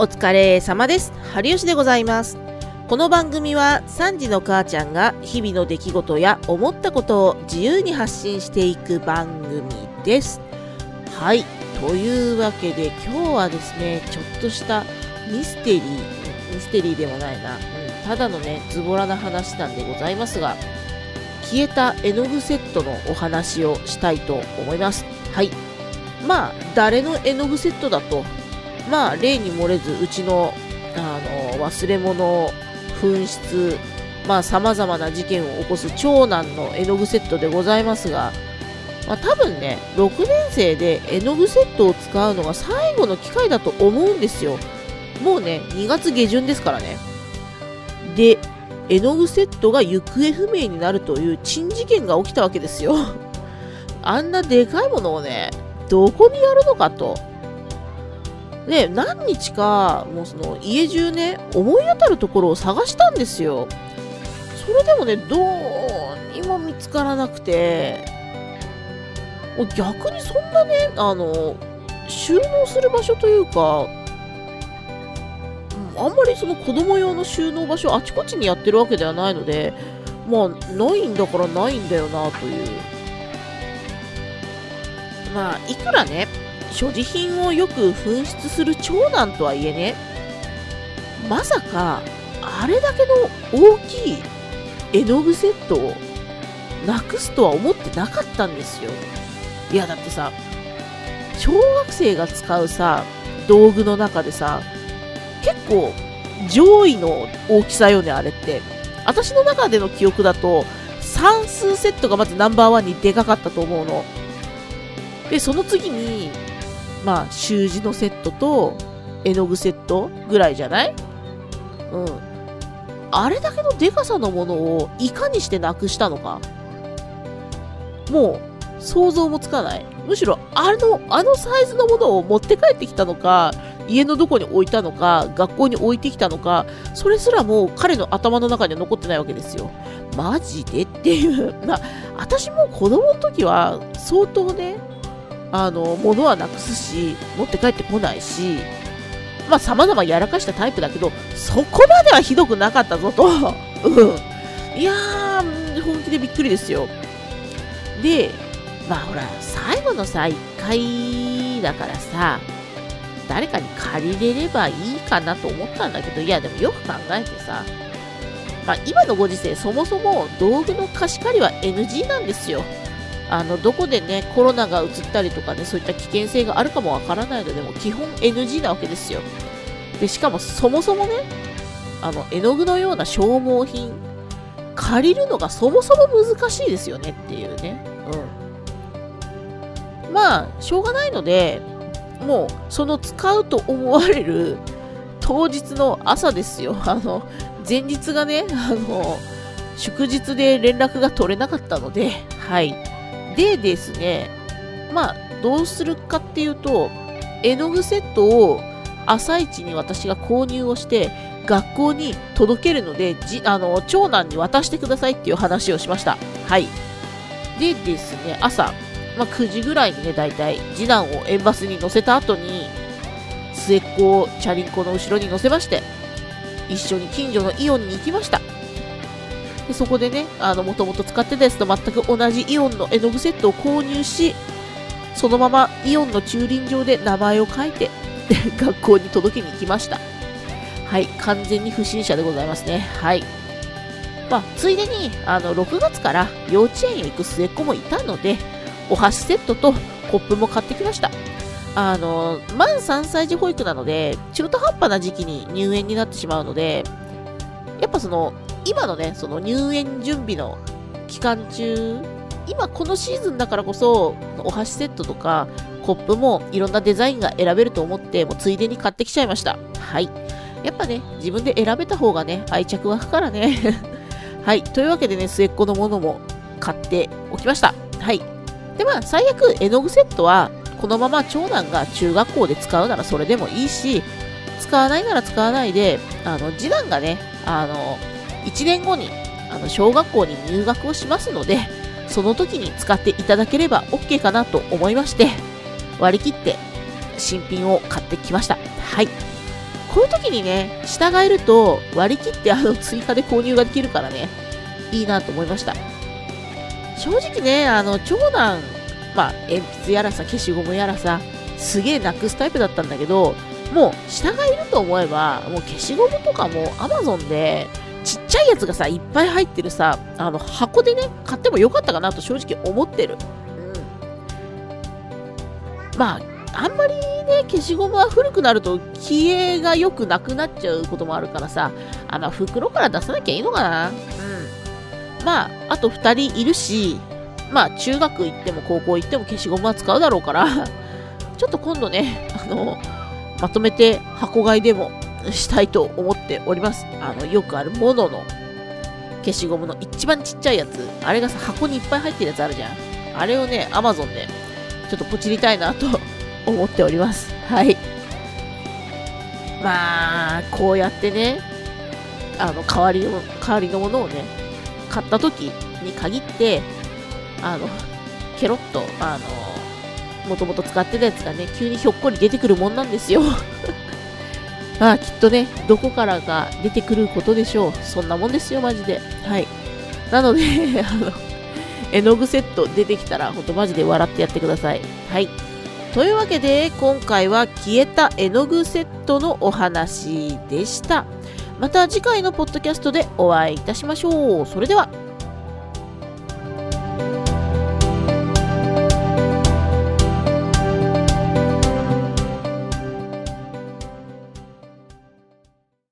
お疲れ様です。春吉でございます。この番組は3時の母ちゃんが日々の出来事や思ったことを自由に発信していく番組です。はい。というわけで今日はですね、ちょっとしたミステリー、ミステリーでもないな、うん、ただのね、ズボラな話なんでございますが、消えた絵の具セットのお話をしたいと思います。はい。まあ、誰の絵の具セットだと、まあ、例に漏れず、うちの、あの、忘れ物、紛失、まあ、様々な事件を起こす長男の絵の具セットでございますが、まあ、多分ね、6年生で絵の具セットを使うのが最後の機会だと思うんですよ。もうね、2月下旬ですからね。で、絵の具セットが行方不明になるという珍事件が起きたわけですよ。あんなでかいものをね、どこにやるのかと。で、何日か、もうその家中ね、思い当たるところを探したんですよ。それでもね、どうにも見つからなくて、逆にそんなね、あの、収納する場所というか、あんまりその子供用の収納場所あちこちにやってるわけではないので、まあ、ないんだからないんだよなという。まあ、いくらね、所持品をよく紛失する長男とはいえね、まさか、あれだけの大きい絵の具セットをなくすとは思ってなかったんですよ。いや、だってさ、小学生が使うさ、道具の中でさ、結構上位の大きさよね、あれって。私の中での記憶だと、算数セットがまずナンバーワンにでかかったと思うの。で、その次に、まあ、習字のセットと絵の具セットぐらいじゃない？うん。あれだけのでかさのものをいかにしてなくしたのか？もう、想像もつかない。むしろ、あの、あのサイズのものを持って帰ってきたのか、家のどこに置いたのか、学校に置いてきたのか、それすらもう彼の頭の中には残ってないわけですよ。マジで？っていう。まあ、私も子供の時は相当ね、あの、物はなくすし、持って帰ってこないし、まあ、様々やらかしたタイプだけど、そこまではひどくなかったぞと。うん。いやー、本気でびっくりですよ。で、まあほら、最後のさ、一回だからさ、誰かに借りれればいいかなと思ったんだけど、いや、でもよく考えてさ、まあ今のご時世、そもそも道具の貸し借りは NG なんですよ。あの、どこでね、コロナが移ったりとかね、そういった危険性があるかもわからないので、も基本 NG なわけですよ。で、しかもそもそもね、あの、絵の具のような消耗品、借りるのがそもそも難しいですよねっていうね。うん。まあ、しょうがないので、もう、その使うと思われる当日の朝ですよ。あの、前日がね、あの、祝日で連絡が取れなかったので、はい。でですね、まあ、どうするかっていうと、絵の具セットを朝一に私が購入をして、学校に届けるので、じあの長男に渡してくださいっていう話をしました。はい。でですね、朝、まあ、9時ぐらいにね、だいたい次男を円バスに乗せた後に、末っ子をチャリンコの後ろに乗せまして、一緒に近所のイオンに行きました。でそこでね、あの、もともと使ってたやつと全く同じイオンの絵の具セットを購入し、そのままイオンの駐輪場で名前を書いて、学校に届けに行きました。はい、完全に不審者でございますね。はい。まあ、ついでに、あの、6月から幼稚園へ行く末っ子もいたので、お箸セットとコップも買ってきました。あの、満3歳児保育なので、中途半端な時期に入園になってしまうので、やっぱその、今のね、その入園準備の期間中、今このシーズンだからこそ、お箸セットとか、コップもいろんなデザインが選べると思って、もうついでに買ってきちゃいました。はい。やっぱね、自分で選べた方がね、愛着湧くからね。はい。というわけでね、末っ子のものも買っておきました。はい。で、まあ、最悪、絵の具セットは、このまま長男が中学校で使うならそれでもいいし、使わないなら使わないで、あの、次男がね、あの、1年後に、あの、小学校に入学をしますので、その時に使っていただければ OK かなと思いまして、割り切って新品を買ってきました。はい。こういう時にね、従えると割り切ってあの追加で購入ができるからね、いいなと思いました。正直ね、あの、長男、まあ、鉛筆やらさ、消しゴムやらさ、すげえなくすタイプだったんだけど、もう下がいると思えば、もう消しゴムとかも Amazon で、ちっちゃいやつがさ、いっぱい入ってるさ、あの箱でね、買ってもよかったかなと正直思ってる。うん。まあ、あんまりね、消しゴムは古くなると消えが良くなくなっちゃうこともあるからさ、あの袋から出さなきゃいいのかな。うん。まあ、あと2人いるし、まあ、中学行っても高校行っても消しゴムは使うだろうから、ちょっと今度ね、あの、まとめて箱買いでもしたいと思っております。あの、よくあるものの消しゴムの一番ちっちゃいやつ。あれがさ、箱にいっぱい入ってるやつあるじゃん。あれをね、アマゾンでちょっとポチりたいなと思っております。はい。まあ、こうやってね、あの、代わりの、代わりのものをね、買った時に限って、あの、ケロッと、あの、もともと使ってたやつがね、急にひょっこり出てくるもんなんですよ。まあ、きっとね、どこからが出てくることでしょう。そんなもんですよ、マジで。はい。なので あの、絵の具セット出てきたら、ほんとマジで笑ってやってください。はい。というわけで、今回は消えた絵の具セットのお話でした。また次回のポッドキャストでお会いいたしましょう。それでは。